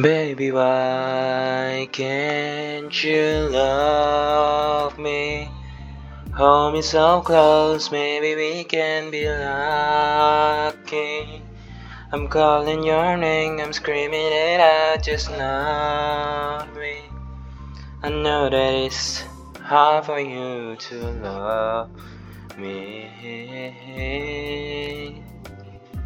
Baby, why can't you love me? Hold me so close, maybe we can be lucky. I'm calling your name, I'm screaming it out, just not me. I know that it's hard for you to love me.